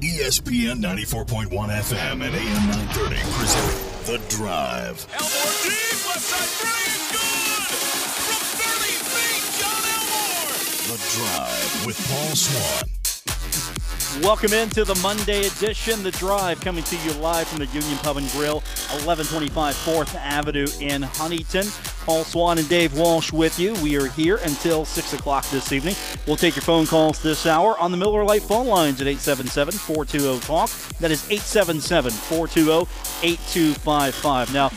ESPN 94.1 FM and AM 930 present The Drive. Elmore deep, left side three is good! From 30 feet, John Elmore! The Drive with Paul Swann. Welcome into the Monday edition, The Drive, coming to you live from the Union Pub and Grill, 1125 4th Avenue in Huntington. Paul Swann and Dave Walsh with you. We are here until 6 o'clock this evening. We'll take your phone calls this hour on the Miller Lite phone lines at 877 420 TALK. That is 877 420 8255. Now,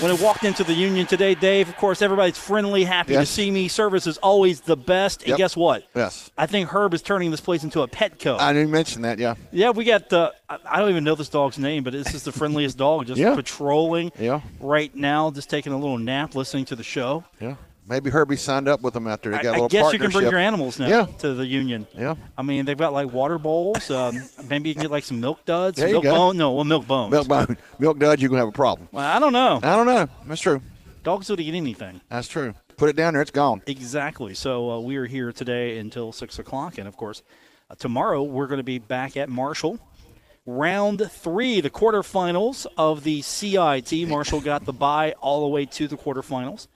when I walked into the union today, Dave, of course, everybody's friendly, happy Yes. to see me. Service is always the best. And Yep. guess what? Yes. I think Herb is turning this place into a Petco. I didn't mention that, yeah. Yeah, we got the. I- I don't even know this dog's name, but this is the friendliest dog, just Yeah. patrolling. Yeah. Right now, just taking a little nap, listening to the show. Yeah. Maybe Herbie signed up with them out there. They I, got a I little guess you can bring your animals now Yeah. to the union. Yeah. I mean, they've got like water bowls. Um, maybe you can get like some milk duds. There you milk go. bone? No, well, milk bones. Milk bone. Milk Dud, you're going to have a problem. Well, I don't know. I don't know. That's true. Dogs would eat anything. That's true. Put it down there, it's gone. Exactly. So uh, we are here today until six o'clock, and of course, uh, tomorrow we're going to be back at Marshall. Round three, the quarterfinals of the CIT. Marshall got the bye all the way to the quarterfinals.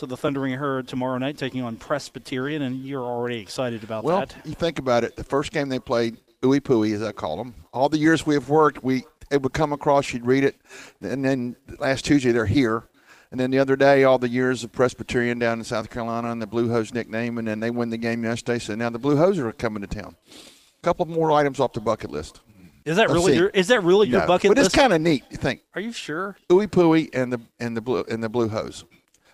So the Thundering Herd tomorrow night taking on Presbyterian, and you're already excited about Well, that. Well, you think about it. The first game they played, Ooey Pooey, as I call them. All the years we have worked, we it would come across, you'd read it, and then last Tuesday they're here. And then the other day, all the years of Presbyterian down in South Carolina and the Blue Hose nickname, and then they win the game yesterday. So now the Blue Hose are coming to town. A couple more items off the bucket list. Is that let's really see. your is that really your No, bucket but it's kind of neat. You think Are you sure? Ooey Pooey and the and the blue and the Blue Hose.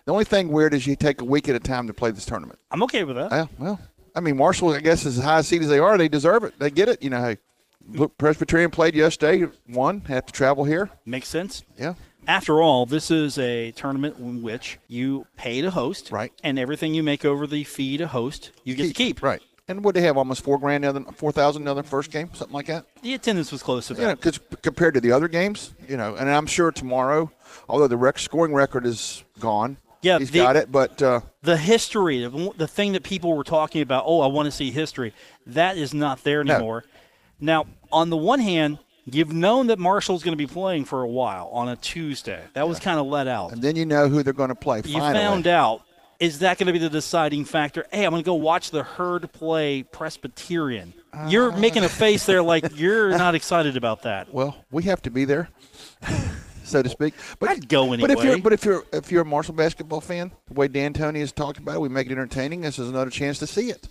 The only thing weird is you take a week at a time to play this tournament. I'm okay with that. Yeah, well, I mean, Marshall, I guess, is as high a seed as they are, they deserve it. They get it. You know, hey, look, Presbyterian played yesterday, won, had to travel here. Makes sense. Yeah, After all, this is a tournament in which you pay to host, Right. And everything you make over the fee to host, you get to keep. Right. And what they have almost four grand, the other four thousand, the other first game, something like that. The attendance was close to that. Know, because compared to the other games, you know, and I'm sure tomorrow, although the rec- scoring record is gone, Yeah, he's the- got it. But uh, the history, the the thing that people were talking about, oh, I want to see history, that is not there No. anymore. Now, on the one hand, you've known that Marshall's going to be playing for a while on a Tuesday. That was kind of let out. and then you know who they're going to play. For. You finally. found out. Is that going to be the deciding factor? Hey, I'm going to go watch the herd play Presbyterian. You're making a face there like you're not excited about that. Well, we have to be there, so to speak. But I'd go But if you're but if you're if you're a Marshall basketball fan, the way Dan D'Antoni has talked about it, we make it entertaining. This is another chance to see it,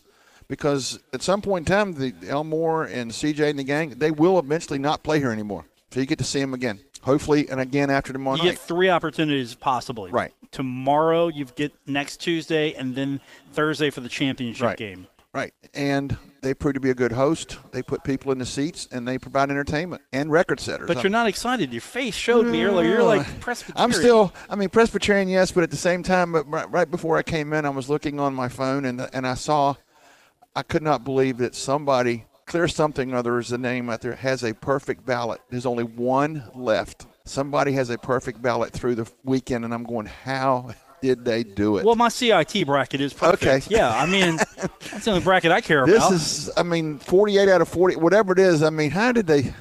because at some point in time, the Elmore and CJ and the gang they will eventually not play here anymore. So you get to see them again, hopefully, and again after tomorrow You night. get three opportunities possibly. Right. Tomorrow you get next Tuesday and then Thursday for the championship Right. game. Right, and they prove to be a good host. They put people in the seats, and they provide entertainment and record setters. But you're not excited. Your face showed me earlier. You're like mm. Presbyterian. I'm still, I mean, Presbyterian, yes, but at the same time, but right, right before I came in, I was looking on my phone and and I saw, I could not believe that somebody, Clear Something Other is the name out there, has a perfect ballot. There's only one left. Somebody has a perfect ballot through the weekend, and I'm going, how did they do it? Well, my CIT bracket is perfect. Okay. Yeah, I mean, that's the only bracket I care this about. This is, I mean, 48 out of 40, whatever it is. I mean, how did they?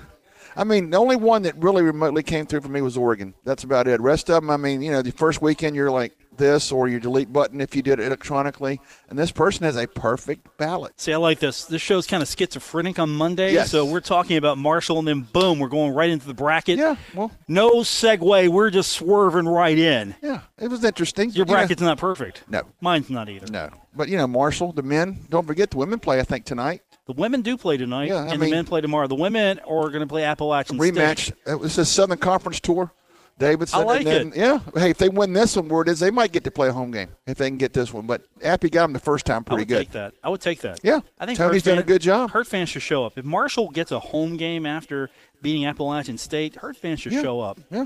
I mean, the only one that really remotely came through for me was Oregon. That's about it. Rest of them, I mean, you know, the first weekend you're like this, or your delete button if you did it electronically, and this person has a perfect ballot. See, I like this. This show's kind of schizophrenic on Monday. Yes. So we're talking about Marshall, and then boom, we're going right into the bracket. Yeah, well, No segue. We're just swerving right in. yeah, it was interesting. Your You know, bracket's not perfect. No. Mine's not either. no, but you know, Marshall, the men. Don't forget the women play. I think tonight The women do play tonight, Yeah, I and the men play tomorrow. The women are going to play Appalachian State. rematch. It was a Southern Conference tour. Davidson. I like then, Yeah. Hey, if they win this one, word is they might get to play a home game if they can get this one. But Appy got them the first time pretty I would good. take that. I would take that. Yeah. I think Tony's done a good job. Herd fans should show up. If Marshall gets a home game after beating Appalachian State, Herd fans should Yeah. show up. Yeah.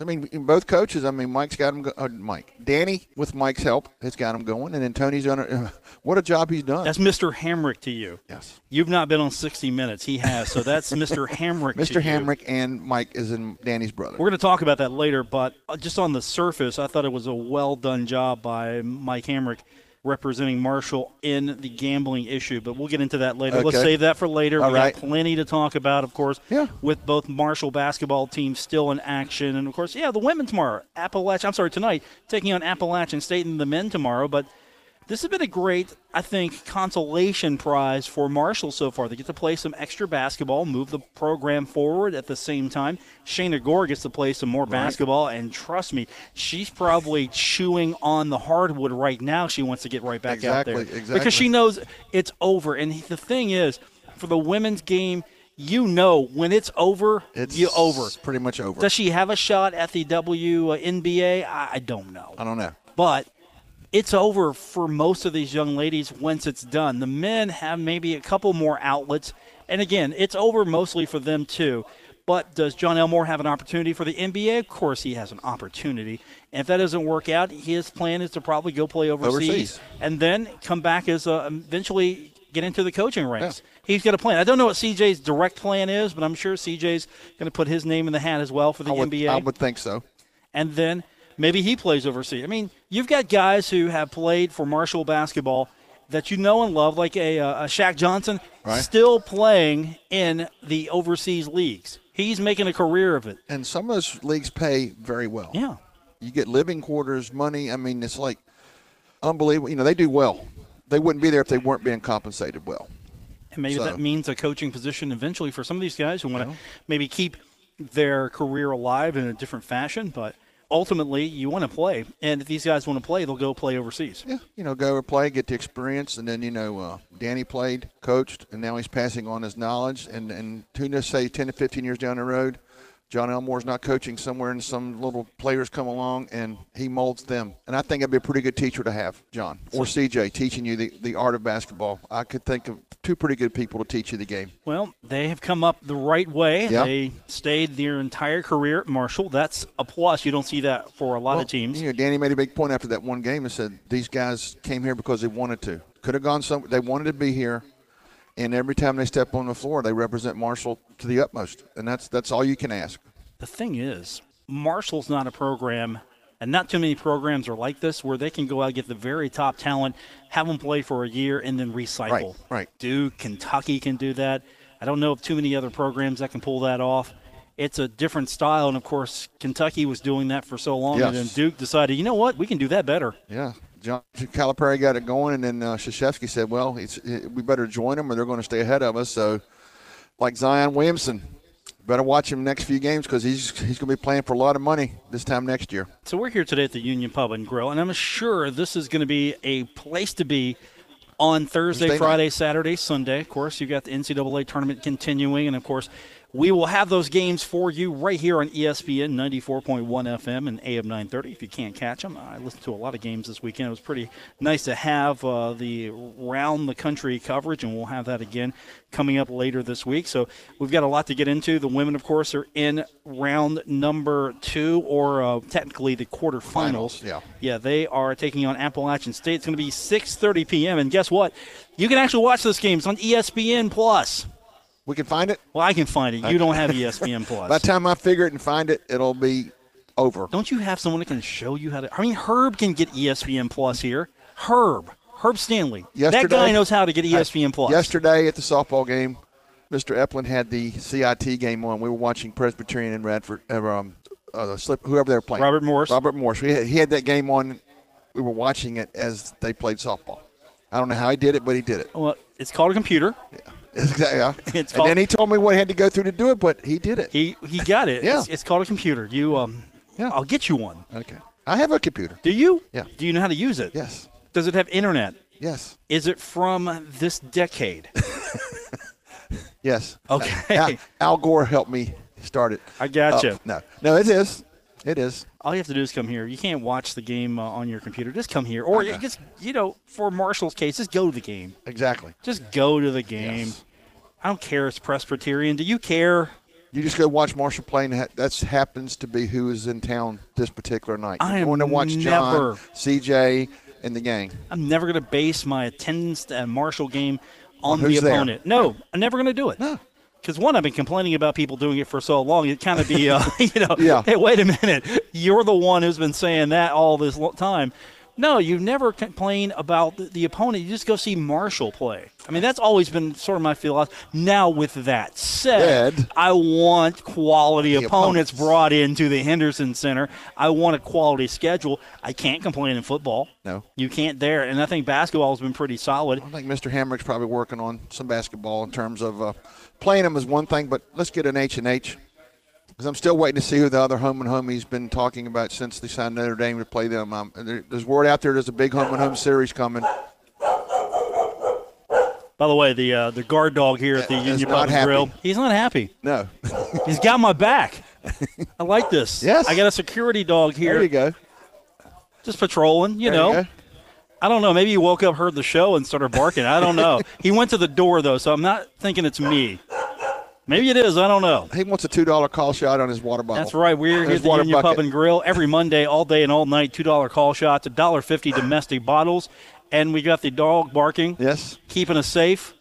I mean, both coaches. I mean, Mike's got him. Go- uh, Mike, Danny, with Mike's help, has got him going, and then Tony's done. A, what a job he's done. That's Mr. Hamrick to you. yes, You've not been on 60 Minutes. He has. So that's Mr. Hamrick. to Mr. Hamrick and Mike is in Danny's brother. We're going to talk about that later, but uh, just on the surface, I thought it was a well done job by Mike Hamrick representing Marshall in the gambling issue. But we'll get into that later. Let's save that for later. All we right. got plenty to talk about, of course, Yeah. with both Marshall basketball teams still in action. And, of course, yeah, the women tomorrow. Appalachian, I'm sorry, tonight, taking on Appalachian State and the men tomorrow. But this has been a great, I think, consolation prize for Marshall so far. They get to play some extra basketball, move the program forward at the same time. Shayna Gore gets to play some more basketball, and trust me, she's probably chewing on the hardwood right now. She wants to get right back out there Exactly, exactly. because she knows it's over. And the thing is, for the women's game, you know when it's over, It's you over. pretty much over. Does she have a shot at the WNBA? Uh, I, I don't know I don't know. but it's over for most of these young ladies once it's done. The men have maybe a couple more outlets, and again, it's over mostly for them too. But does John Elmore have an opportunity for the NBA? Of course, he has an opportunity. And if that doesn't work out, his plan is to probably go play overseas, Overseas. and then come back as a, eventually get into the coaching ranks. He's got a plan. I don't know what CJ's direct plan is, but I'm sure CJ's going to put his name in the hat as well for the I would, NBA I would think so. and then maybe he plays overseas. I mean, you've got guys who have played for Marshall basketball that you know and love, like a, uh, a Shaq Johnson, Right. still playing in the overseas leagues. He's making a career of it. And some of those leagues pay very well. Yeah. You get living quarters, money. I mean, it's like unbelievable. You know, they do well. They wouldn't be there if they weren't being compensated well. And maybe So- that means a coaching position eventually for some of these guys who want to maybe keep their career alive in a different fashion. But ultimately, you want to play. And if these guys want to play, they'll go play overseas. Yeah, you know, go and play, get the experience, and then you know, uh, Danny played, coached, and now he's passing on his knowledge. And and who knows, say ten to fifteen years down the road, John Elmore's not coaching somewhere, and some little players come along, and he molds them. And I think that'd be a pretty good teacher to have, John or CJ, teaching you the, the art of basketball. I could think of two pretty good people to teach you the game. Well, they have come up the right way. Yeah. They stayed their entire career at Marshall. That's a plus. You don't see that for a lot Well, of teams. You know, Danny made a big point after that one game and said these guys came here because they wanted to. Could have gone some. They wanted to be here, and every time they step on the floor, they represent Marshall to the utmost, and that's that's all you can ask. The thing is, Marshall's not a program, and not too many programs are like this, where they can go out and get the very top talent, have them play for a year, and then recycle. Right, right. Duke, Kentucky can do that. I don't know of too many other programs that can pull that off. It's a different style, and of course, Kentucky was doing that for so long, and then Duke decided, you know what, we can do that better. Yeah, John Calipari got it going, and then uh, Krzyzewski said, "Well, it's, it, we better join them, or they're going to stay ahead of us." So, like Zion Williamson, better watch him next few games because he's he's going to be playing for a lot of money this time next year. So we're here today at the Union Pub and Grill, and I'm sure this is going to be a place to be on Thursday, Thursday night. Friday, Saturday, Sunday. Of course, you've got the NCAA tournament continuing, and of course, we will have those games for you right here on ESPN 94.1 FM and AM 930. If you can't catch them, I listened to a lot of games this weekend. It was pretty nice to have uh, the round the country coverage, and we'll have that again coming up later this week. So we've got a lot to get into. The women, of course, are in round number two, or uh, technically the quarterfinals. Finals, yeah. Yeah, they are taking on Appalachian State. It's going to be 6:30 p.m. And guess what? You can actually watch this game. It's on ESPN Plus. We can find it. Well, I can find it. You don't have ESPN Plus. By the time I figure it and find it, it'll be over. Don't you have someone that can show you how to? I mean, Herb can get ESPN Plus here. Herb, Herb Stanley. Yesterday, that guy knows how to get ESPN Plus. Yesterday at the softball game, Mr. Epplin had the CIT game on. We were watching Presbyterian and Radford, uh, um, uh, slip, whoever they were playing. Robert Morris. Robert Morris. We had, he had that game on. We were watching it as they played softball. I don't know how he did it, but he did it. Well, it's called a computer. Exactly. yeah. It's and then he told me what he had to go through to do it, but he did it. He he got it. Yeah. It's, it's called a computer. You um. Yeah. I'll get you one. Okay. I have a computer. Do you? Yeah. Do you know how to use it? Yes. Does it have internet? Yes. Is it from this decade? Yes. Okay. Al, Al Gore helped me start it. I gotcha. you. No. No, it is. It is. All you have to do is come here. You can't watch the game uh, on your computer. Just come here, or you just you know, for Marshall's case, just go to the game. Exactly. Just go to the game. Yes. I don't care. It's Presbyterian. Do you care? You just go watch Marshall play, and that happens to be who is in town this particular night. I am going to watch John, CJ, and the gang. I'm never going to base my attendance at a Marshall game on the who's there. opponent. No, I'm never going to do it. No. Because one, I've been complaining about people doing it for so long. It kind of be, uh, you know, Yeah. hey, wait a minute, you're the one who's been saying that all this time. No, you never complain about the, opponent. You just go see Marshall play. I mean, that's always been sort of my philosophy. Now, with that said, Ed. I want quality opponents opponents. brought into the Henderson Center. I want a quality schedule. I can't complain in football. No. You can't there. And I think basketball has been pretty solid. I think Mr. Hamrick's probably working on some basketball in terms of uh, playing them is one thing, but let's get an H and H. Because I'm still waiting to see who the other home and home he's been talking about since they signed Notre Dame to play them. Um, there, there's word out there there's a big home and home series coming. By the way, the uh, the guard dog here at the Is Union Pub. Grill, he's not happy. No, He's got my back. I like this. Yes. I got a security dog here, there you go. just patrolling. You There know, you go. I don't know. Maybe he woke up, heard the show, and started barking. I don't know. he went to the door though, so I'm not thinking it's me. Maybe it is. I don't know. He wants a two dollar call shot on his water bottle. That's right. We're here at the Union Pub and Grill every Monday, all day and all night. Two dollar call shots, a dollar fifty domestic bottles, and we got the dog barking, Yes. keeping us safe.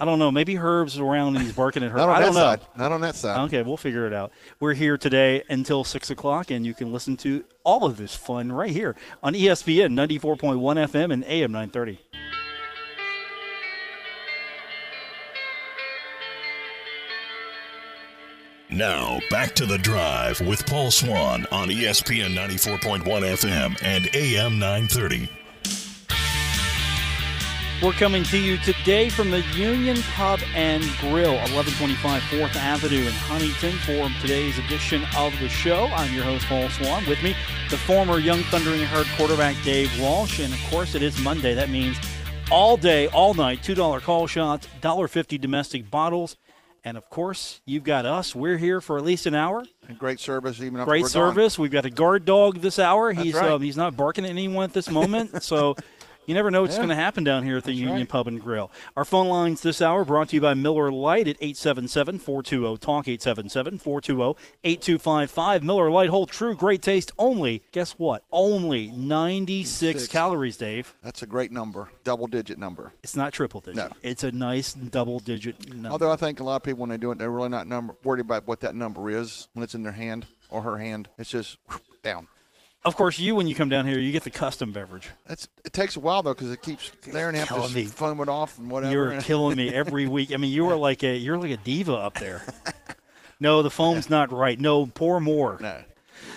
I don't know. Maybe Herb's around and he's barking at her. Not on I don't know. side. Not on that side. Okay, we'll figure it out. We're here today until 6 o'clock, and you can listen to all of this fun right here on ESPN 94.1 FM and AM 930. Now, back to the drive with Paul Swann on ESPN 94.1 FM and AM 930. We're coming to you today from the Union Pub and Grill, 1125 4th Avenue in Huntington for today's edition of the show. I'm your host, Paul Swann. With me, the former Young Thundering Herd quarterback, Dave Walsh. And of course, it is Monday. That means all day, all night, $2 call shots, $1.50 domestic bottles. And of course, you've got us. We're here for at least an hour. And great service, even Great service. We've got a guard dog this hour. he's right. um, he's not barking at anyone at this moment, so you never know what's Yeah. going to happen down here at the Union right. Pub and Grill. Our phone lines this hour brought to you by Miller Lite at 877-420-TALK, 877-420-8255. Miller Lite, hold true, great taste only. Guess what? Only 96 Six. calories, Dave. That's a great number, double digit number. It's not triple digit. No. It's a nice double digit number. Although I think a lot of people when they do it, they're really not number, worried about what that number is when it's in their hand or her hand. It's just whew, down. Of course, you, when you come down here, you get the custom beverage. It's, it takes a while though because it keeps there and you have to me. foam it off and whatever. You're killing me every week. I mean, you are like a you're like a diva up there. No, the foam's not right. No, pour more. no,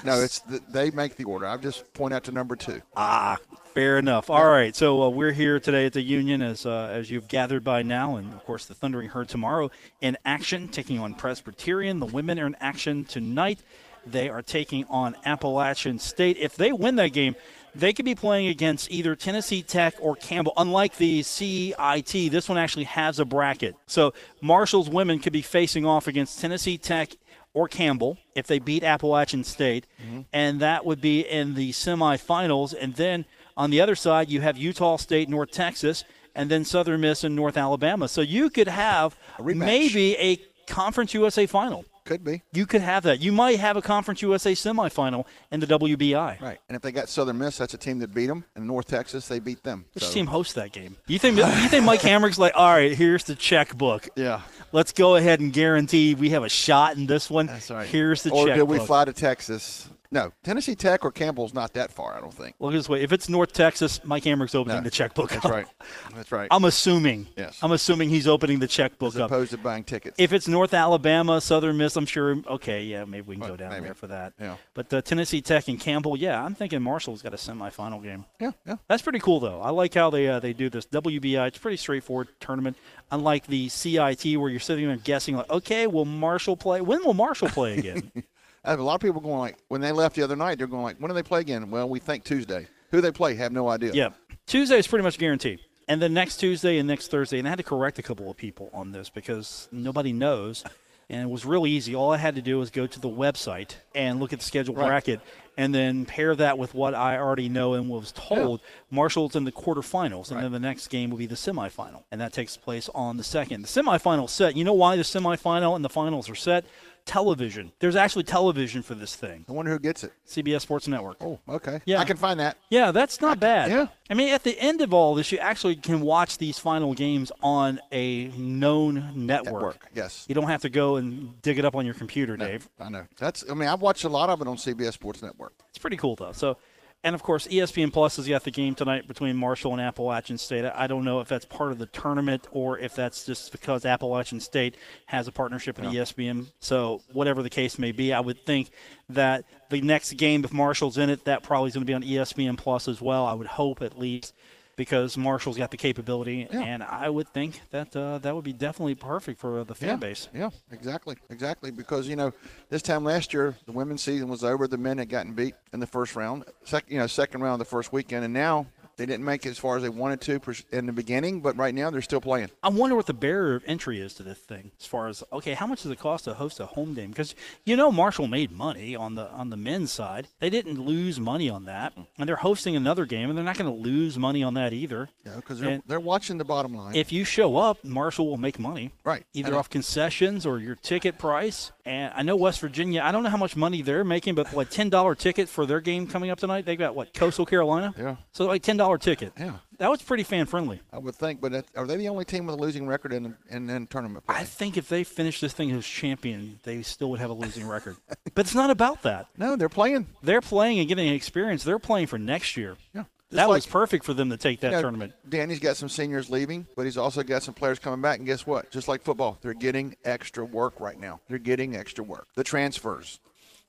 no, it's the, they make the order. I just point out to number two. Ah, fair enough. All right, so uh, we're here today at the Union as uh, as you've gathered by now, and of course the Thundering Herd tomorrow in action, taking on Presbyterian. The women are in action tonight. They are taking on Appalachian State. If they win that game, they could be playing against either Tennessee Tech or Campbell. Unlike the CIT, this one actually has a bracket. So Marshall's women could be facing off against Tennessee Tech or Campbell if they beat Appalachian State, mm-hmm. and that would be in the semifinals. And then on the other side, you have Utah State, North Texas, and then Southern Miss and North Alabama. So you could have rematch. maybe a Conference USA final. Could be You could have that. You might have a Conference USA semifinal in the WBI. right. And if they got Southern Miss, that's a team that beat them. And North Texas, they beat them. Which So, team hosts that game? You think you think Mike Hamrick's like, all right, here's the checkbook. Yeah, Let's go ahead and guarantee we have a shot in this one. that's right. Here's the or checkbook. did we fly to Texas? No, Tennessee Tech or Campbell's not that far. I don't think. Look this way. If it's North Texas, Mike Hamrick's opening No, the checkbook. That's up. right. That's right. I'm assuming. Yes. I'm assuming he's opening the checkbook As up. opposed to buying tickets. If it's North Alabama, Southern Miss, I'm sure. Okay, yeah, maybe we can go down maybe. there for that. Yeah. But uh, Tennessee Tech and Campbell, yeah, I'm thinking Marshall's got a semifinal game. yeah, yeah. That's pretty cool, though. I like how they uh, they do this WBI. It's a pretty straightforward tournament, unlike the CIT where you're sitting there guessing, like, okay, will Marshall play? When will Marshall play again? A lot of people going like when they left the other night, they're going like, when do they play again? Well, we think Tuesday. Who they play? Have no idea. Yeah. Tuesday is pretty much guaranteed. And then next Tuesday and next Thursday, and I had to correct a couple of people on this because nobody knows. And it was really easy. All I had to do was go to the website and look at the schedule Right. bracket and then pair that with what I already know and was told. Yeah. Marshall's in the quarterfinals, and Right. then the next game will be the semifinal. And that takes place on the second. The semifinal set. You know why the semifinal and the finals are set? Television. There's actually television for this thing. I wonder who gets it. CBS Sports Network. Oh, okay. Yeah. I can find that. Yeah, that's not bad. yeah. I mean, at the end of all this, you actually can watch these final games on a known network. Network, yes. You don't have to go and dig it up on your computer, No, Dave. I know. That's. I mean, I've watched a lot of it on CBS Sports Network. It's pretty cool, though. So And of course, ESPN Plus has got the game tonight between Marshall and Appalachian State. I don't know if that's part of the tournament or if that's just because Appalachian State has a partnership with E ESPN. So, whatever the case may be, I would think that the next game, if Marshall's in it, that probably is going to be on ESPN Plus as well. I would hope at least because Marshall's got the capability, Yeah. and I would think that uh, that would be definitely perfect for the fan yeah, base. Yeah, exactly, exactly. Because you know, this time last year the women's season was over. The men had gotten beat in the first round, second, you know, second round of the first weekend, and now they didn't make it as far as they wanted to in the beginning. But right now they're still playing. I wonder what the barrier of entry is to this thing, as far as okay, how much does it cost to host a home game? Because you know Marshall made money on the on the men's side. They didn't lose money on that, and they're hosting another game, and they're not going to lose money on that either. Know, because they're, And- they're watching the bottom line. If you show up, Marshall will make money, Right. Either And- off concessions or your ticket price. And I know West Virginia. I don't know how much money they're making, but what ten dollar ticket for their game coming up tonight? They got what Coastal Carolina? Yeah. So like ten dollar ticket. Yeah. That was pretty fan friendly. I would think, but are they the only team with a losing record in in, in tournament play? I think if they finish this thing as champion, they still would have a losing record. But it's not about that. no, they're playing. They're playing and getting experience. They're playing for next year. Yeah. That Just was perfect for them to take that you know, tournament. Danny's got some seniors leaving, but he's also got some players coming back. And guess what? Just like football, they're getting extra work right now. They're getting extra work. The transfers.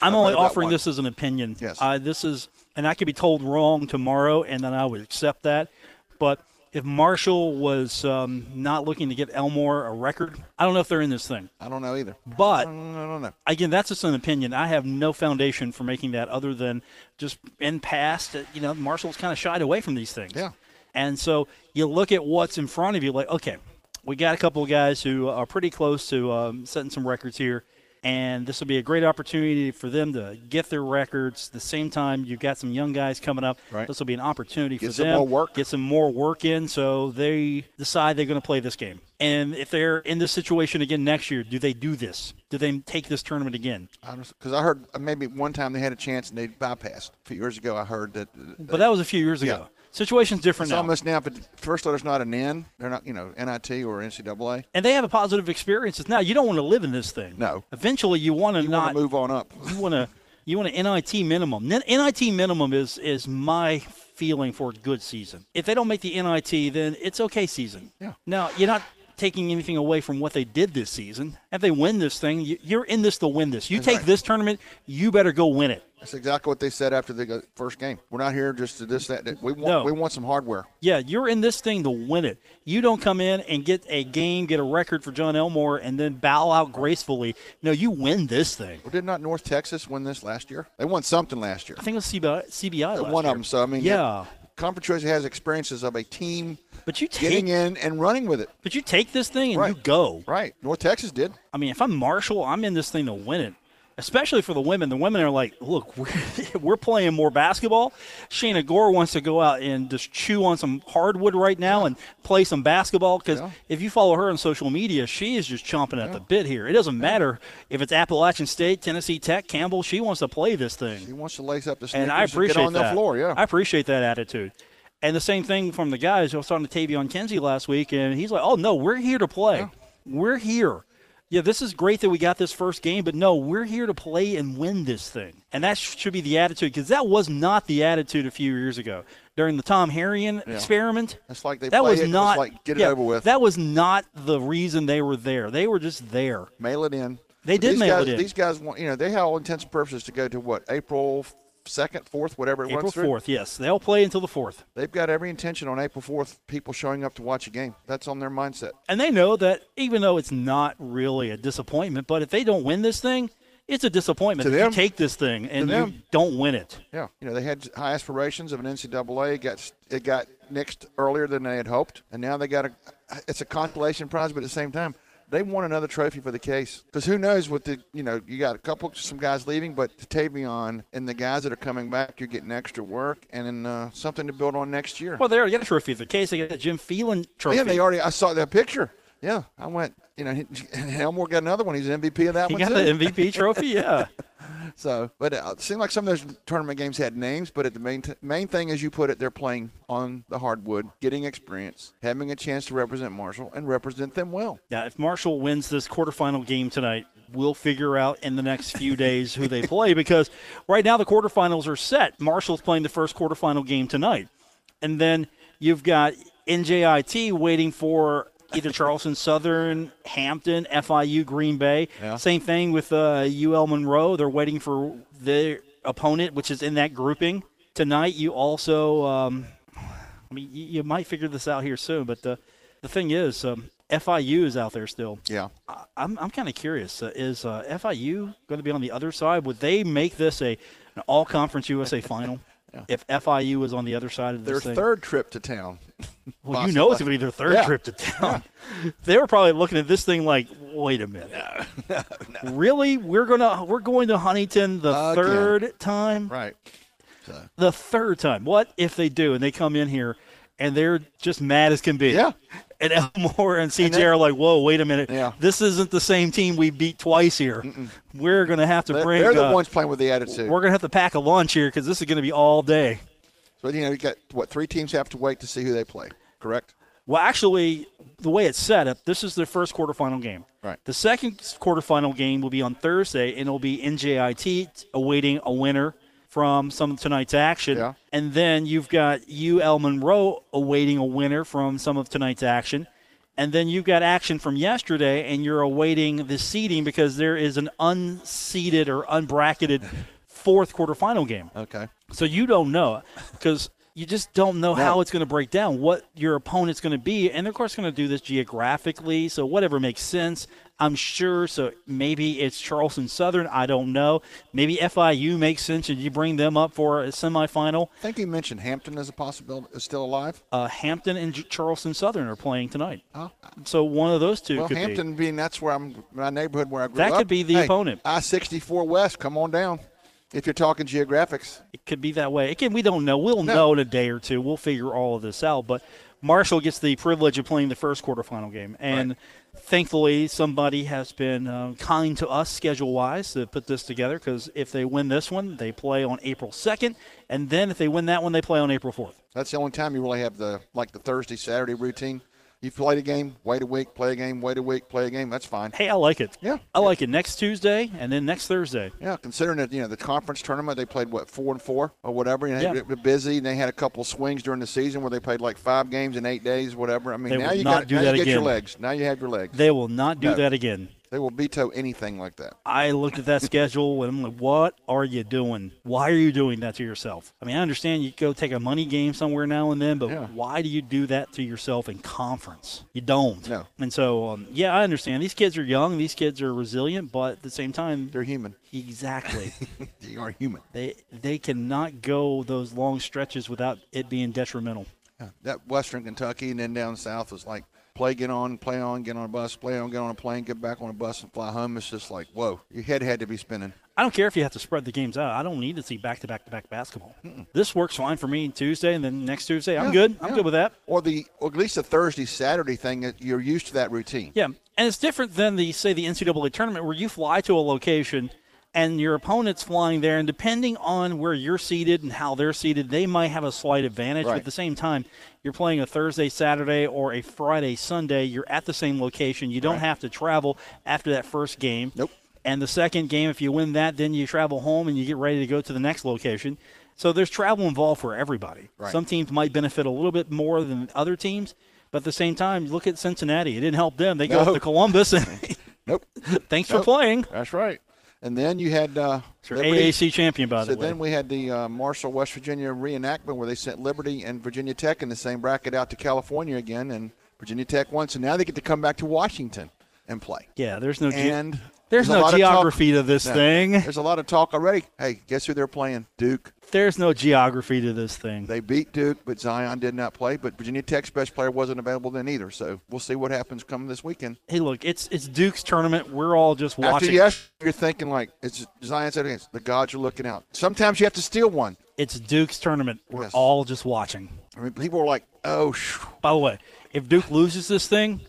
I'm only offering this as an opinion. Yes. Uh, this is, and I could be told wrong tomorrow, and then I would accept that. But if Marshall was um, not looking to get Elmore a record, I don't know if they're in this thing. I don't know either. But I don't, I don't know. again, that's just an opinion. I have no foundation for making that other than just in past, you know, Marshall's kind of shied away from these things. Yeah. And so you look at what's in front of you, like, okay, we got a couple of guys who are pretty close to um, setting some records here. And this will be a great opportunity for them to get their records. At the same time, you've got some young guys coming up. Right. This will be an opportunity Get for them more work. get some more work in. So they decide they're going to play this game. And if they're in this situation again next year, do they do this? Do they take this tournament again? Because I heard uh, maybe one time they had a chance and they bypassed. A few years ago, I heard that. uh, But that was a few years ago. Yeah. Situation's different It's now. almost now, but first letter's not an N. They're not, you know, NIT or NCAA. and they have a positive experiences now. You don't want to live in this thing. No. Eventually, you want to You not want to move on up. you want to you want an NIT minimum. NIT minimum is is my feeling for a good season. If they don't make the NIT, then it's okay season. Yeah. Now you're not taking anything away from what they did this season. If they win this thing, you, you're in this to win this. You take right. this tournament, you better go win it. That's exactly what they said after the uh, first game. We're not here just to this, that. We want, No. we want some hardware. Yeah, you're in this thing to win it. You don't come in and get a game, get a record for John Elmore, and then bow out gracefully. No, you win this thing. Well, did not North Texas win this last year? They won something last year. I think it was CBI. CBI one year. of them. So I mean, yeah. Conference Choice has experiences of a team But you take, getting in and running with it. but you take this thing and Right. you go. Right. North Texas did. I mean, if I'm Marshall, I'm in this thing to win it. Especially for the women. The women are like, look, we're, we're playing more basketball. Shayna Gore wants to go out and just chew on some hardwood right now and play some basketball. Because Yeah. if you follow her on social media, she is just chomping at the bit here. It doesn't matter if it's Appalachian State, Tennessee Tech, Campbell. She wants to play this thing He wants to lace up the sneakers and I appreciate get on that. the floor. Yeah. I appreciate that attitude. And the same thing from the guys. I was talking to Taevion Kinsey last week, and he's like, "Oh no, we're here to play. We're here. Yeah, this is great that we got this first game, but no, we're here to play and win this thing. And that should be the attitude because that was not the attitude a few years ago during the Tom Herrion experiment. It's like they that was it, not like, get it over with. That was not the reason they were there. They were just there. mail it in. They But did mail guys, it in. These guys want, you know, they have all intents and purposes to go to what April second, fourth, whatever it April runs through. fourth, yes, they'll play until the fourth. They've got every intention on April fourth. People showing up to watch a game. That's on their mindset. And they know that even though it's not really a disappointment, but if they don't win this thing, it's a disappointment. To them- you take this thing and you don't win it. Yeah, you know they had high aspirations of an NCAA. It got it got nixed earlier than they had hoped, and now they got a. It's a consolation prize, but at the same time, they want another trophy for the case. Because who knows what the you know you got a couple some guys leaving, but to Taevion and the guys that are coming back, you're getting extra work and then, uh, something to build on next year. Well, they already got a trophy. For the case they got the Jim Phelan trophy. yeah, they already. I saw that picture. Yeah, I went. You know, Elmore got another one. He's an MVP of that he one He got too. the MVP trophy. Yeah. So, but uh, it seemed like some of those tournament games had names. But at the main t- main thing, as you put it, they're playing on the hardwood, getting experience, having a chance to represent Marshall and represent them well. Yeah, if Marshall wins this quarterfinal game tonight, we'll figure out in the next few days who they play because right now the quarterfinals are set. Marshall's playing the first quarterfinal game tonight. And then you've got NJIT waiting for either Charleston Southern, Hampton, FIU, Green Bay. Yeah. Same thing with uh, UL Monroe. They're waiting for their opponent, which is in that grouping. Tonight, you also, um, I mean, you, you might figure this out here soon, but the, the thing is, um, FIU is out there still. Yeah. I- I'm, I'm kind of curious. Uh, is uh, FIU going to be on the other side? Would they make this a an all conference USA final if FIU was on the other side of Their this thing? third trip to town. well, you know it's going to be their third Yeah. trip to town. they were probably looking at this thing like, wait a minute, really? We're gonna we're going to Huntington the Again. third time? Right. So, The third time. What if they do and they come in here and they're just mad as can be? Yeah. And Elmore and CJ they- are like, whoa, wait a minute. Yeah. This isn't the same team we beat twice here. We're going to have to they're, bring. they're the uh, ones playing with the attitude. We're going to have to pack a lunch here because this is going to be all day. So you know, you got what three teams have to wait to see who they play. Correct. Well, actually, the way it's set up, this is their first quarterfinal game. Right. The second quarterfinal game will be on Thursday, and it'll be NJIT awaiting a winner from some of tonight's action. Yeah. And then you've got UL Monroe awaiting a winner from some of tonight's action. And then you've got action from yesterday, and you're awaiting the seeding because there is an unseeded or unbracketed fourth quarterfinal game. Okay. So you don't know because you just don't know how it's going to break down, what your opponent's going to be, and they're, of course going to do this geographically. So whatever makes sense, I'm sure. So maybe it's Charleston Southern. I don't know. Maybe FIU makes sense, and you bring them up for a semifinal. I think you mentioned Hampton as a possibility. Is still alive. Uh, Hampton and J- Charleston Southern are playing tonight. Oh. So one of those two Well, could be. Hampton being that's where I'm my neighborhood where I grew That up. That could be the Hey, opponent. I-64 West. Come on down. If you're talking geographics. It could be that way. Again, we don't know. We'll No. know in a day or two. We'll figure all of this out. But Marshall gets the privilege of playing the first quarterfinal game, and Right. Thankfully, somebody has been uh, kind to us schedule-wise to put this together. Because if they win this one, they play on April second, and then if they win that one, they play on April fourth. That's the only time you really have the like the Thursday Saturday routine. You play a game, wait a week, play a game, wait a week, play a game. That's fine. Hey, I like it. Yeah. I like it. Next Tuesday and then next Thursday. Yeah, considering that you know the conference tournament, they played what four and four or whatever. Know, Yeah. they were busy, and they had a couple swings during the season where they played like five games in eight days, whatever. I mean, They now you got do now that you get your legs. Now you have your legs. They will not do No. that again. They will veto anything like that. I looked at that schedule and I'm like, what are you doing? Why are you doing that to yourself? I mean, I understand you go take a money game somewhere now and then, but Yeah. why do you do that to yourself in conference? You don't. No. And so, um, yeah, I understand. These kids are young, these kids are resilient, but at the same time, They're human. exactly. They are human. they they cannot go those long stretches without it being detrimental. Yeah. That Western Kentucky and then down south was like play, get on, play on, get on a bus, play on, get on a plane, get back on a bus and fly home. It's just like whoa, your head had to be spinning. I don't care if you have to spread the games out. I don't need to see back to back to back basketball. This works fine for me Tuesday and then next Tuesday. I'm Yeah, good. I'm yeah. good with that. Or the or at least the Thursday Saturday thing. that You're used to that routine. Yeah, and it's different than the say the NCAA tournament where you fly to a location and your opponent's flying there, and depending on where you're seated and how they're seated, they might have a slight advantage. But at the same time, you're playing a Thursday, Saturday, or a Friday, Sunday. You're at the same location. You don't have to travel after that first game. Nope. And the second game, if you win that, then you travel home and you get ready to go to the next location. So there's travel involved for everybody. Right. Some teams might benefit a little bit more than other teams, but at the same time, look at Cincinnati. It didn't help them. They go No. up to Columbus and Nope. thanks for playing. That's right. And then you had uh, Liberty- AAC champion, by So the way. So then we had the uh, Marshall, West Virginia reenactment where they sent Liberty and Virginia Tech in the same bracket out to California again, and Virginia Tech won. So now they get to come back to Washington and play. yeah, there's no And there's a no lot of talk- geography to this No. thing. There's a lot of talk already. Hey, guess who they're playing? Duke. There's no geography to this thing. They beat Duke, but Zion did not play. But Virginia Tech's best player wasn't available then either. So we'll see what happens coming this weekend. hey, look, it's it's Duke's tournament. We're all just watching. After yes, you're thinking like it's Zion's against the gods are looking out. Sometimes you have to steal one. It's Duke's tournament. We're Yes. all just watching. I mean, people are like, "Oh, By the way, if Duke loses this thing,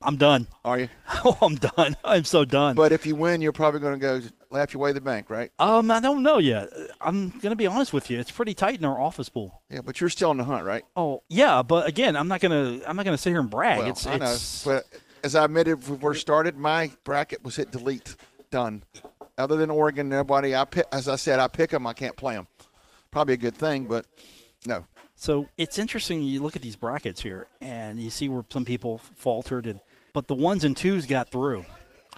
I'm, done. are you?" Oh, I'm done. I'm so done. But if you win, you're probably going to go laugh your way to the bank, right? um, I don't know yet. I'm gonna be honest with you. It's pretty tight in our office pool. Yeah, but you're still in the hunt, right? Oh yeah, but again, I'm not gonna I'm not gonna sit here and brag. Well, it's I know, it's but as I admitted when we started, my bracket was hit delete, done. Other than Oregon, nobody. I pick, as I said, I pick them. I can't play them. Probably a good thing, but no. So it's interesting. You look at these brackets here, and you see where some people faltered, and but the ones and twos got through.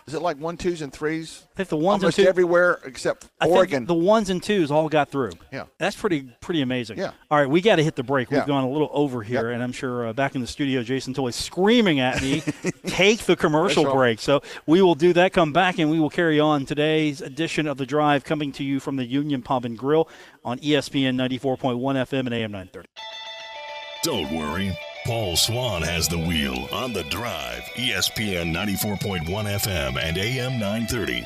Is it like one, twos, and threes? I think the ones Almost and twos, everywhere except I think Oregon. the ones and twos all got through. Yeah. that's pretty pretty amazing. Yeah. All right, we got to hit the break. We've Yeah. gone a little over here, Yep. and I'm sure uh, back in the studio, Jason Toy screaming at me, "Take the commercial That's all. break." So we will do that. Come back, and we will carry on today's edition of the Drive, coming to you from the Union Pub and Grill on ESPN 94.1 FM and AM 930. Don't worry. Paul Swann has the wheel on the drive. ESPN 94.1 FM and AM 930.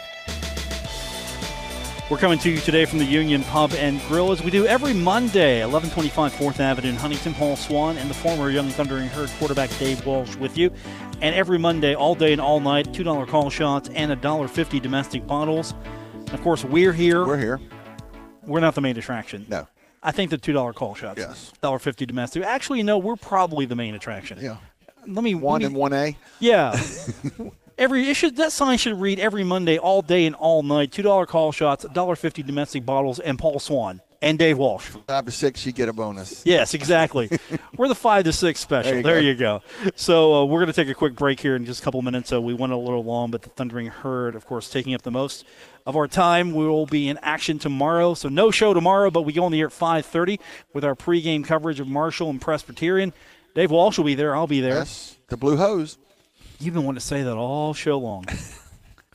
We're coming to you today from the Union Pub and Grill as we do every Monday, 1125 4th Avenue in Huntington. Paul Swann and the former Young Thundering Herd quarterback Dave Walsh with you. And every Monday, all day and all night, $2 call shots and $1.50 domestic bottles. Of course, we're here. We're here. We're not the main attraction. No. I think the $2 call shots. Yes. $1.50 domestic. Actually, no, we're probably the main attraction. Yeah. Let me One let and one A. yeah. Every it should that sign should read every Monday, all day and all night. Two dollar call shots, dollar fifty domestic bottles, and Paul Swann and Dave Walsh. Five to six, you get a bonus. Yes, exactly. we're the five to six special. There you go. you go. So uh, we're going to take a quick break here in just a couple minutes. So we went a little long, but the Thundering Herd, of course, taking up the most of our time. We will be in action tomorrow. So no show tomorrow, but we go on the air at five thirty with our pregame coverage of Marshall and Presbyterian. Dave Walsh will be there. I'll be there. Yes. The blue hose. You've been wanting to say that all show long.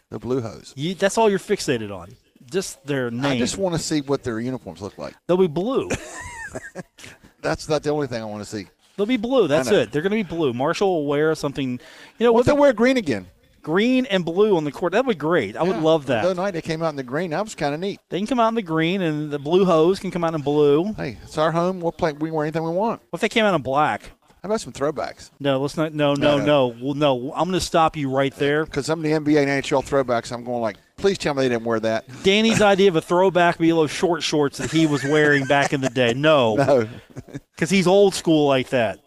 The blue hose. You, that's all you're fixated on. Just their name. I just want to see what their uniforms look like. They'll be blue. That's not the only thing I want to see. They'll be blue. That's it. They're going to be blue. Marshall will wear something, you know, What they the wear green again? green and blue on the court. That would be great. I would Yeah. love The that. other night they came out in the green. That was kind of neat. They can come out in the green, and the blue hose can come out in blue. Hey, it's our home. We'll play. We can wear anything we want. What if they came out in black? How about some throwbacks? No, let's not. No, no, No. Well, no. I'm going to stop you right there. Because some of the NBA and NHL throwbacks, I'm going like, please tell me they didn't wear that. Danny's idea of a throwback be those short shorts that he was wearing back in the day. No, No, because he's old school like that.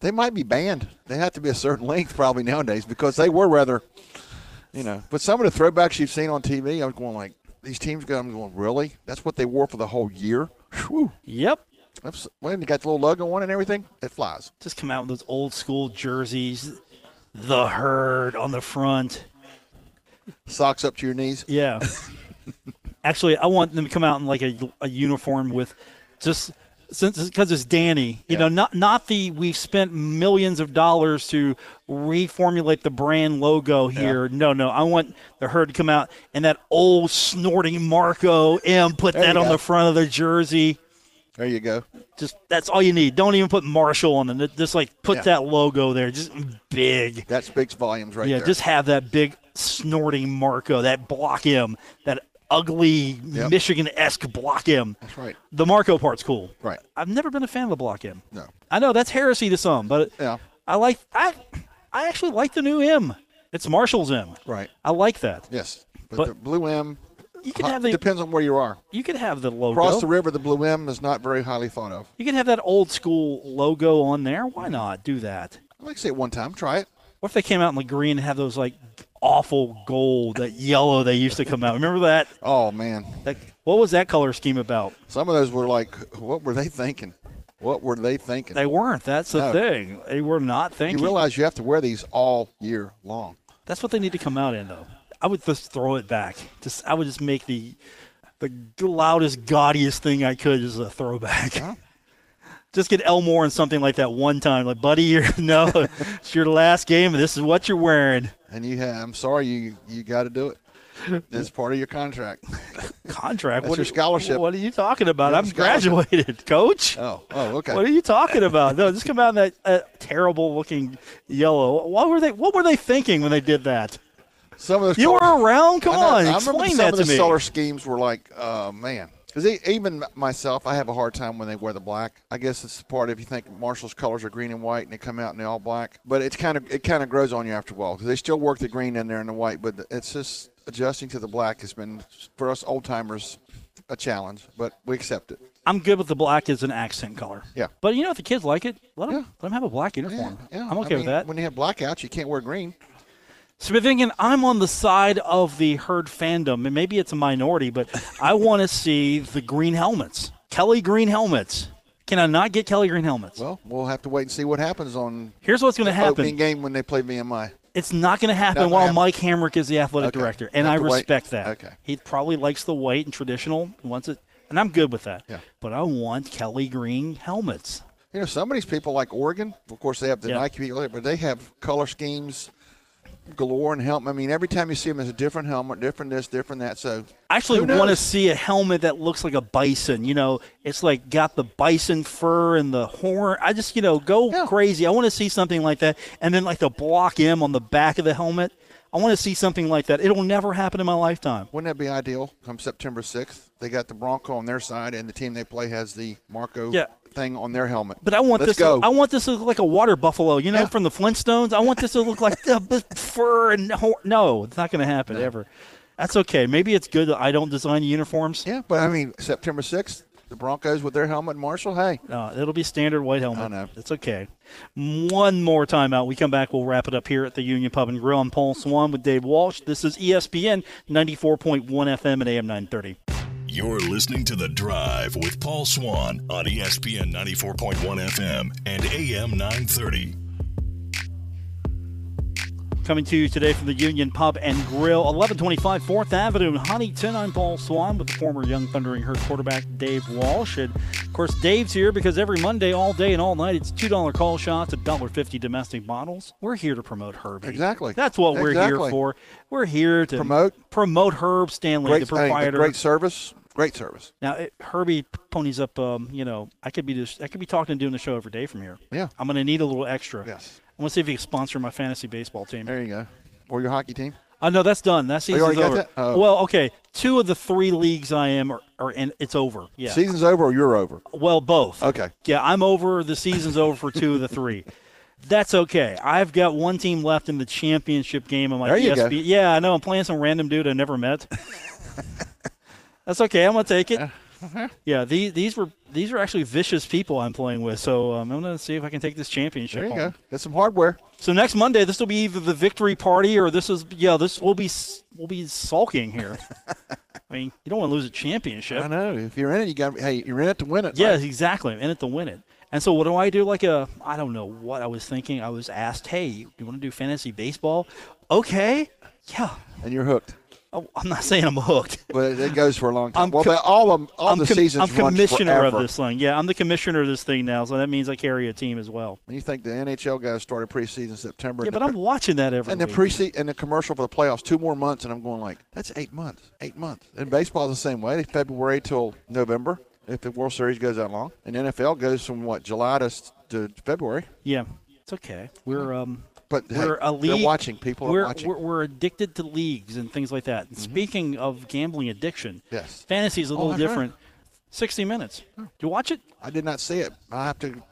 they might be banned. They have to be a certain length probably nowadays because they were rather, you know. But some of the throwbacks you've seen on TV, I'm going like, these teams go. I'm going, really? That's what they wore for the whole year. Whew. Yep. When they got the little logo on and everything, it flies. just come out with those old school jerseys, the herd on the front. Socks up to your knees. Yeah. Actually, I want them to come out in like a, a uniform with just since because it's Danny. You Yeah. know, not not the we've spent millions of dollars to reformulate the brand logo here. No, no. I want the herd to come out and that old snorting Marco M. Put There that on go. the front of the jersey. There you go. Just that's all you need. Don't even put Marshall on it. Just like put Yeah. that logo there, just big. That speaks volumes right yeah, there. just have that big snorting Marco, that block M, that ugly Yep. Michigan-esque block M. That's right. The Marco part's cool. Right. I've never been a fan of the block M. No. I know that's heresy to some, but Yeah. I like I I actually like the new M. It's Marshall's M. Right. I like that. Yes. But, But- the blue M You could uh, have the depends on where you are. you could have the logo. Across the river, the blue M is not very highly thought of. you could have that old school logo on there. Why not do that? I'd like to see it one time. Try it. What if they came out in the green and have those like awful gold, that yellow they used to come out? Remember that? Oh man, That what was that color scheme about? some of those were like, what were they thinking? What were they thinking? They weren't. That's the No. thing. They were not thinking. you realize you have to wear these all year long. That's what they need to come out in, though. I would just throw it back. Just I would just make the the loudest, gaudiest thing I could as a throwback. Huh? Just get Elmore and something like that one time, like, buddy, you're no, it's your last game, and this is what you're wearing. And you have, I'm sorry, you you got to do it. It's part of your contract. Contract. That's what your are- scholarship. What are you talking about? I'm have a scholarship. graduated, coach. Oh, oh, okay. What are you talking about? No, just come out in that uh, terrible looking yellow. What were they? What were they thinking when they did that? Some of those You were around. Come know. on, I remember explain some that of to the me. color schemes were like, oh man. Because even myself, I have a hard time when they wear the black. I guess it's the part of if you think Marshall's colors are green and white, and they come out and they're all black. But it's kind of it kind of grows on you after a while because they still work the green in there and the white. But it's just adjusting to the black has been for us old timers a challenge, but we accept it. I'm good with the black as an accent color. Yeah. But you know, if the kids like it, let them Yeah. let them have a black uniform. Yeah, I'm I okay with that. When you have blackouts, you can't wear green. So I'm thinking I'm on the side of the herd fandom, and maybe it's a minority, but I want to see the green helmets, Kelly green helmets. Can I not get Kelly green helmets? Well, we'll have to wait and see what happens on Here's what's going to opening happen. game when they play VMI. It's not going to happen while happen. Mike Hamrick is the athletic Okay. director, and I wait. respect that. Okay. He probably likes the white and traditional. Wants it, and I'm good with that. Yeah. But I want Kelly green helmets. You know, some of these people like Oregon, of course, they have the Yeah. Nike but they have color schemes galore and helmet. I mean, every time you see them, it's a different helmet, different this, different that. So I actually want to see a helmet that looks like a bison. You know, it's like got the bison fur and the horn. I just, you know, go Yeah. crazy. I want to see something like that. And then like the block M on the back of the helmet. I want to see something like that. It'll never happen in my lifetime. wouldn't that be ideal? Come September 6th, they got the Bronco on their side, and the team they play has the Marco Yeah. Thing on their helmet. But I want Let's this. go. I want this to look like a water buffalo, you know, Yeah. from the Flintstones. I want this to look like the fur and hor- no, it's not going to happen ever. That's okay. Maybe it's good that I don't design uniforms. yeah, but I mean, September 6th, the Broncos with their helmet, Marshall, hey, No, it'll be standard white helmet. I know. It's okay. One more time out. We come back. We'll wrap it up here at the Union Pub and Grill. I'm Paul Swann with Dave Walsh. This is ESPN 94.1 FM and AM 930. You're listening to The Drive with Paul Swann on ESPN 94.1 FM and AM 930. Coming to you today from the Union Pub and Grill, 1125 4th Avenue in Huntington. I'm Paul Swann with the former Young Thundering Herd quarterback Dave Walsh. And of course, Dave's here because every Monday, all day and all night, it's $2 call shots, $1.50 domestic bottles. We're here to promote Herbie. Exactly. That's what we're here for. We're here to Promote. promote Herb Stanley, great, the proprietor. hey, great service, great service. Now, it, Herbie ponies up. Um, you know, I could be just, I could be talking and doing the show every day from here. Yeah. I'm going to need a little extra. Yes. I want to see if he can sponsor my fantasy baseball team. There you go. Or your hockey team. Uh, no, that's done. That you season's got over. Oh. Well, okay. Two of the three leagues I am are, are in. It's over. Yeah. Season's over or you're over. well, both. Okay. Yeah, I'm over. The season's over for two of the three. That's okay. I've got one team left in the championship game. I'm like, There you go. Yeah, I know. I'm playing some random dude I never met. That's okay. I'm gonna take it. Yeah, these these were these are actually vicious people I'm playing with. So um, I'm gonna see if I can take this championship. There you home. go. Get some hardware. So next Monday, this will be either the victory party or this is yeah, this will be we'll be sulking here. I mean, you don't want to lose a championship. I know. If you're in it, you got. Hey, you're in it to win it. Yeah, right? exactly. In it to win it. And so what do I do? Like a I don't know what I was thinking. I was asked, "Hey, you want to do fantasy baseball?" Okay. Yeah. And you're hooked. Oh, I'm not saying I'm hooked. But it goes for a long time. I'm well, all of all I'm, the com- seasons I'm commissioner of this thing. Yeah, I'm the commissioner of this thing now, so that means I carry a team as well. And you think the NHL guys started preseason September? Yeah, but the, I'm watching that every and the week. pre and the commercial for the playoffs two more months, and I'm going like that's eight months. Eight months. And baseball's the same way. February till November if the World Series goes that long, and NFL goes from what July to, to February. Yeah, it's okay. We're um But we're a they're watching. People we're, are watching. We're, we're addicted to leagues and things like that. And Speaking of gambling addiction, Yes. fantasy is a Oh, little right. different. 60 minutes. Do you watch it? I did not see it. I have to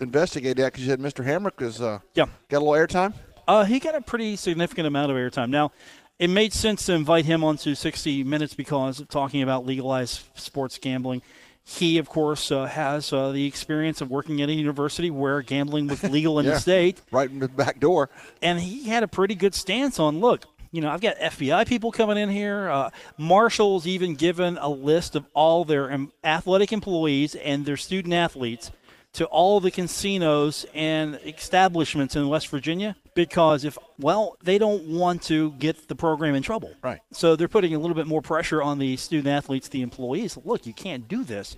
investigate that because you said Mr. Hamrick is uh, Yeah. got a little airtime. Uh, he got a pretty significant amount of airtime. Now, it made sense to invite him onto 60 Minutes because of talking about legalized sports gambling. He, of course, uh, has uh, the experience of working at a university where gambling was legal in Yeah. the state. right in the back door. and he had a pretty good stance on look you know i've got fbi people coming in here uh, marshall's even given a list of all their um, athletic employees and their student athletes to all the casinos and establishments in west virginia because if well they don't want to get the program in trouble Right. so they're putting a little bit more pressure on the student athletes the employees look you can't do this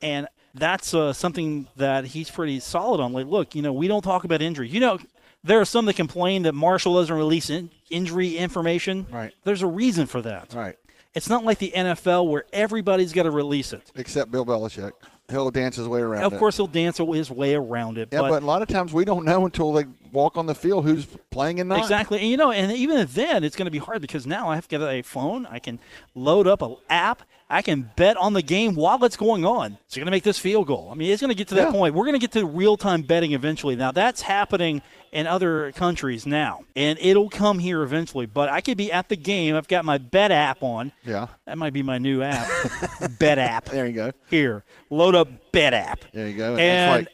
and that's uh, something that he's pretty solid on. Like, look, you know, we don't talk about injury You know, there are some that complain that Marshall doesn't release in- injury information. Right. There's a reason for that. Right. It's not like the NFL where everybody's got to release it. Except Bill Belichick. He'll dance his way around Of it. course, he'll dance his way around it. Yeah, but, a lot of times we don't know until they walk on the field who's playing and not. Exactly. And you know, and even then it's going to be hard because now I have to get a phone. I can load up an app. I can bet on the game while it's going on. So you're going to make this field goal. I mean, it's going to get to that Yeah. point. We're going to get to real time betting eventually. Now, that's happening in other countries now, and it'll come here eventually. But I could be at the game. I've got my bet app on. Yeah. That might be my new app. bet app. There you go. Here. Load up bet app. There you go. And like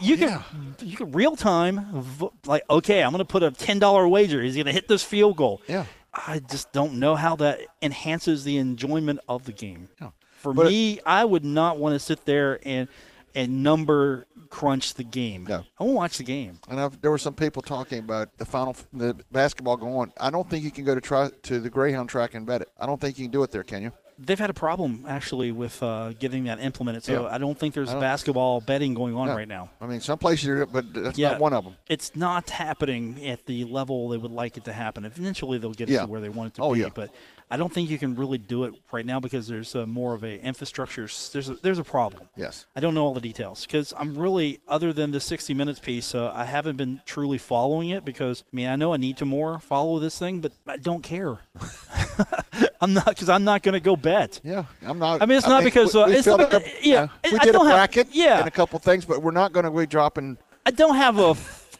you yeah. can you can real time like okay, I'm going to put a ten dollar wager. He's going to hit this field goal. Yeah. I just don't know how that enhances the enjoyment of the game. Yeah. For But- me, I would not want to sit there and and number crunch the game. No. I want to watch the game. And I've, there were some people talking about the final, the basketball going. I don't think you can go to try to the Greyhound track and bet it. I don't think you can do it there. Can you? They've had a problem actually with uh, getting that implemented, so Yeah. I don't think there's don't- basketball betting going on No. right now. I mean, some places, but that's Yeah. not one of them. It's not happening at the level they would like it to happen. Eventually, they'll get it to where they want it to Oh, be, yeah. but I don't think you can really do it right now because there's uh, more of a infrastructure. There's a, there's a problem. Yes. I don't know all the details because I'm really, other than the 60 minutes piece, uh, I haven't been truly following it because, I mean, I know I need to more follow this thing, but I don't care. I'm not, because I'm not going to go bet. Yeah, I'm not. I mean, it's not because, we- uh, we it's not because- up- yeah, we did a don't have- bracket, yeah. and a couple things, but we're not going to be dropping. I don't have a,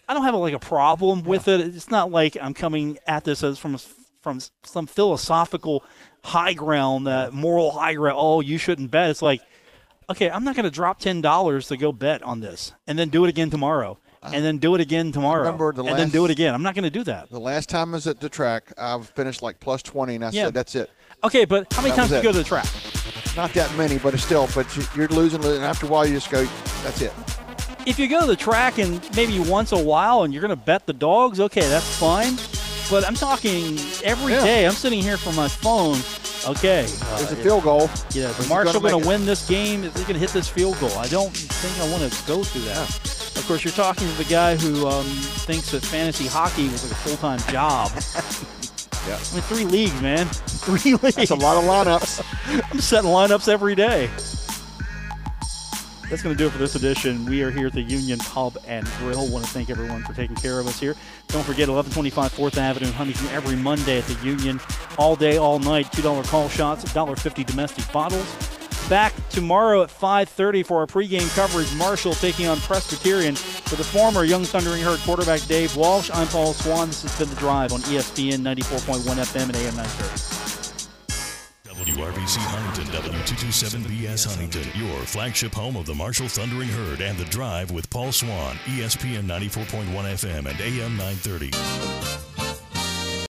I don't have a, like a problem with it. It's not like I'm coming at this as from from some philosophical high ground, that moral high ground. Oh, you shouldn't bet. It's like, okay, I'm not going to drop ten dollars to go bet on this, and then do it again tomorrow, and then do it again tomorrow, remember the and then do it again. I'm not going to do that. The last time I was at the track, I've finished like plus 20, and I Yeah. said, that's it. Okay, but how many That times do you go to the track? Not that many, but it's still. But you- you're losing, and after a while, you just go, that's it. if you go to the track and maybe once a while and you're going to bet the dogs, okay, that's fine. But I'm talking every day. Yeah. I'm sitting here from my phone. Okay, uh, There's a field goal. yeah, the Marshall gonna going to win this game. Is he going to hit this field goal? I don't think I want to go through that. Of course, you're talking to the guy who um, thinks that fantasy hockey was like a full time job. Yeah. I mean, three leagues, man. Three leagues. That's a lot of lineups. I'm setting lineups every day. That's going to do it for this edition. We are here at the Union Pub and Grill. Want to thank everyone for taking care of us here. Don't forget 1125 4th Avenue in Huntington every Monday at the Union. All day, all night. $2 call shots, $1.50 domestic bottles. Back tomorrow at 5.30 for our pregame coverage. Marshall taking on Presbyterian for the former Young Thundering Herd quarterback Dave Walsh. I'm Paul Swann. This has been The Drive on ESPN 94.1 FM and AM 930. WRVC Huntington, W227BS Huntington, your flagship home of the Marshall Thundering Herd and the Drive with Paul Swann, ESPN 94.1 FM and AM 930.